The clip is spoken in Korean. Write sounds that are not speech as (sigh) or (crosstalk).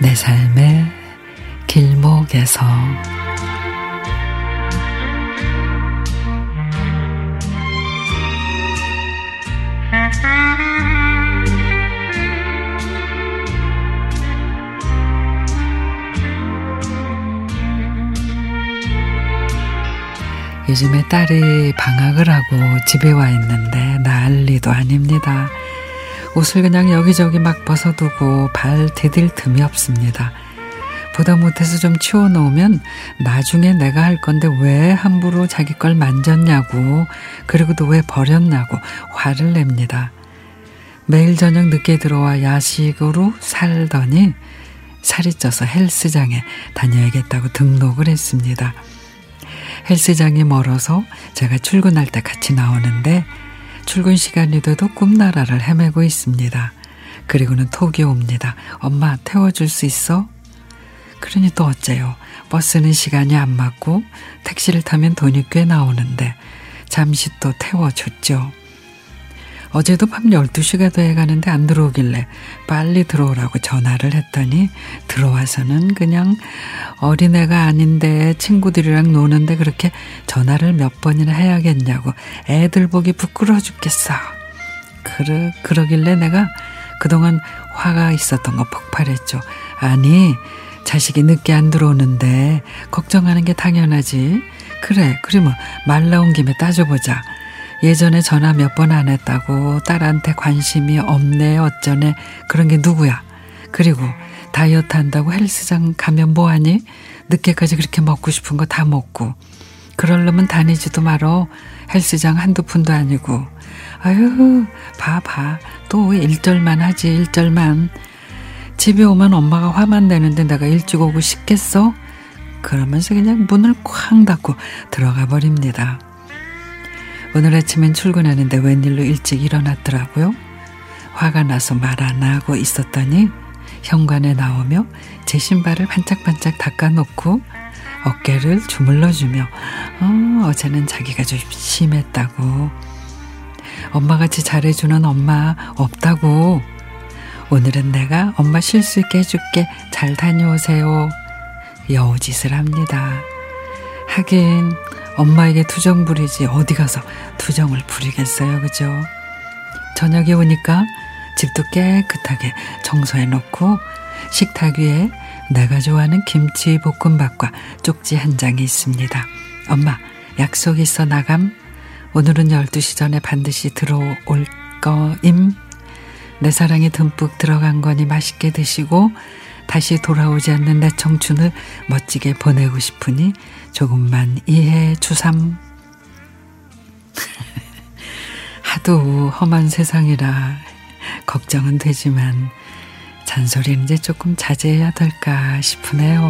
내 삶의 길목에서 요즘에 딸이 방학을 하고 집에 와 있는데 난리도 아닙니다. 옷을 그냥 여기저기 막 벗어두고 발 디딜 틈이 없습니다. 보다 못해서 좀 치워놓으면 나중에 내가 할 건데 왜 함부로 자기 걸 만졌냐고 그리고 또왜 버렸냐고 화를 냅니다. 매일 저녁 늦게 들어와 야식으로 살더니 살이 쪄서 헬스장에 다녀야겠다고 등록을 했습니다. 헬스장이 멀어서 제가 출근할 때 같이 나오는데 출근 시간이 돼도 꿈나라를 헤매고 있습니다. 그리고는 톡이 옵니다. 엄마 태워줄 수 있어? 그러니 또 어째요? 버스는 시간이 안 맞고 택시를 타면 돈이 꽤 나오는데 잠시 또 태워줬죠. 어제도 밤 12시가 돼 가는데 안 들어오길래 빨리 들어오라고 전화를 했더니 들어와서는 그냥 어린애가 아닌데 친구들이랑 노는데 그렇게 전화를 몇 번이나 해야겠냐고 애들 보기 부끄러워 죽겠어. 그러, 그러길래 내가 그동안 화가 있었던 거 폭발했죠. 아니, 자식이 늦게 안 들어오는데 걱정하는 게 당연하지. 그래, 그러면 말 나온 김에 따져보자. 예전에 전화 몇 번 안 했다고 딸한테 관심이 없네 어쩌네 그런 게 누구야? 그리고 다이어트 한다고 헬스장 가면 뭐하니? 늦게까지 그렇게 먹고 싶은 거 다 먹고 그럴려면 다니지도 말어 헬스장 한두 푼도 아니고 아유 봐봐 또 일절만 하지 일절만 집에 오면 엄마가 화만 내는데 내가 일찍 오고 싶겠어? 그러면서 그냥 문을 쾅 닫고 들어가 버립니다. 오늘 아침엔 출근하는데 웬일로 일찍 일어났더라고요. 화가 나서 말 안 하고 있었더니 현관에 나오며 제 신발을 반짝반짝 닦아놓고 어깨를 주물러주며 어, 어제는 자기가 좀 심했다고. 엄마같이 잘해주는 엄마 없다고. 오늘은 내가 엄마 쉴 수 있게 해줄게. 잘 다녀오세요. 여우짓을 합니다. 하긴 엄마에게 투정 부리지 어디 가서 투정을 부리겠어요. 그죠? 저녁에 오니까 집도 깨끗하게 청소해 놓고 식탁 위에 내가 좋아하는 김치 볶음밥과 쪽지 한 장이 있습니다. 엄마, 약속 있어 나감? 오늘은 12시 전에 반드시 들어올 거임? 내 사랑이 듬뿍 들어간 거니 맛있게 드시고 다시 돌아오지 않는 내 청춘을 멋지게 보내고 싶으니 조금만 이해해 주삼. (laughs) 하도 험한 세상이라 걱정은 되지만 잔소리는 이제 조금 자제해야 될까 싶으네요.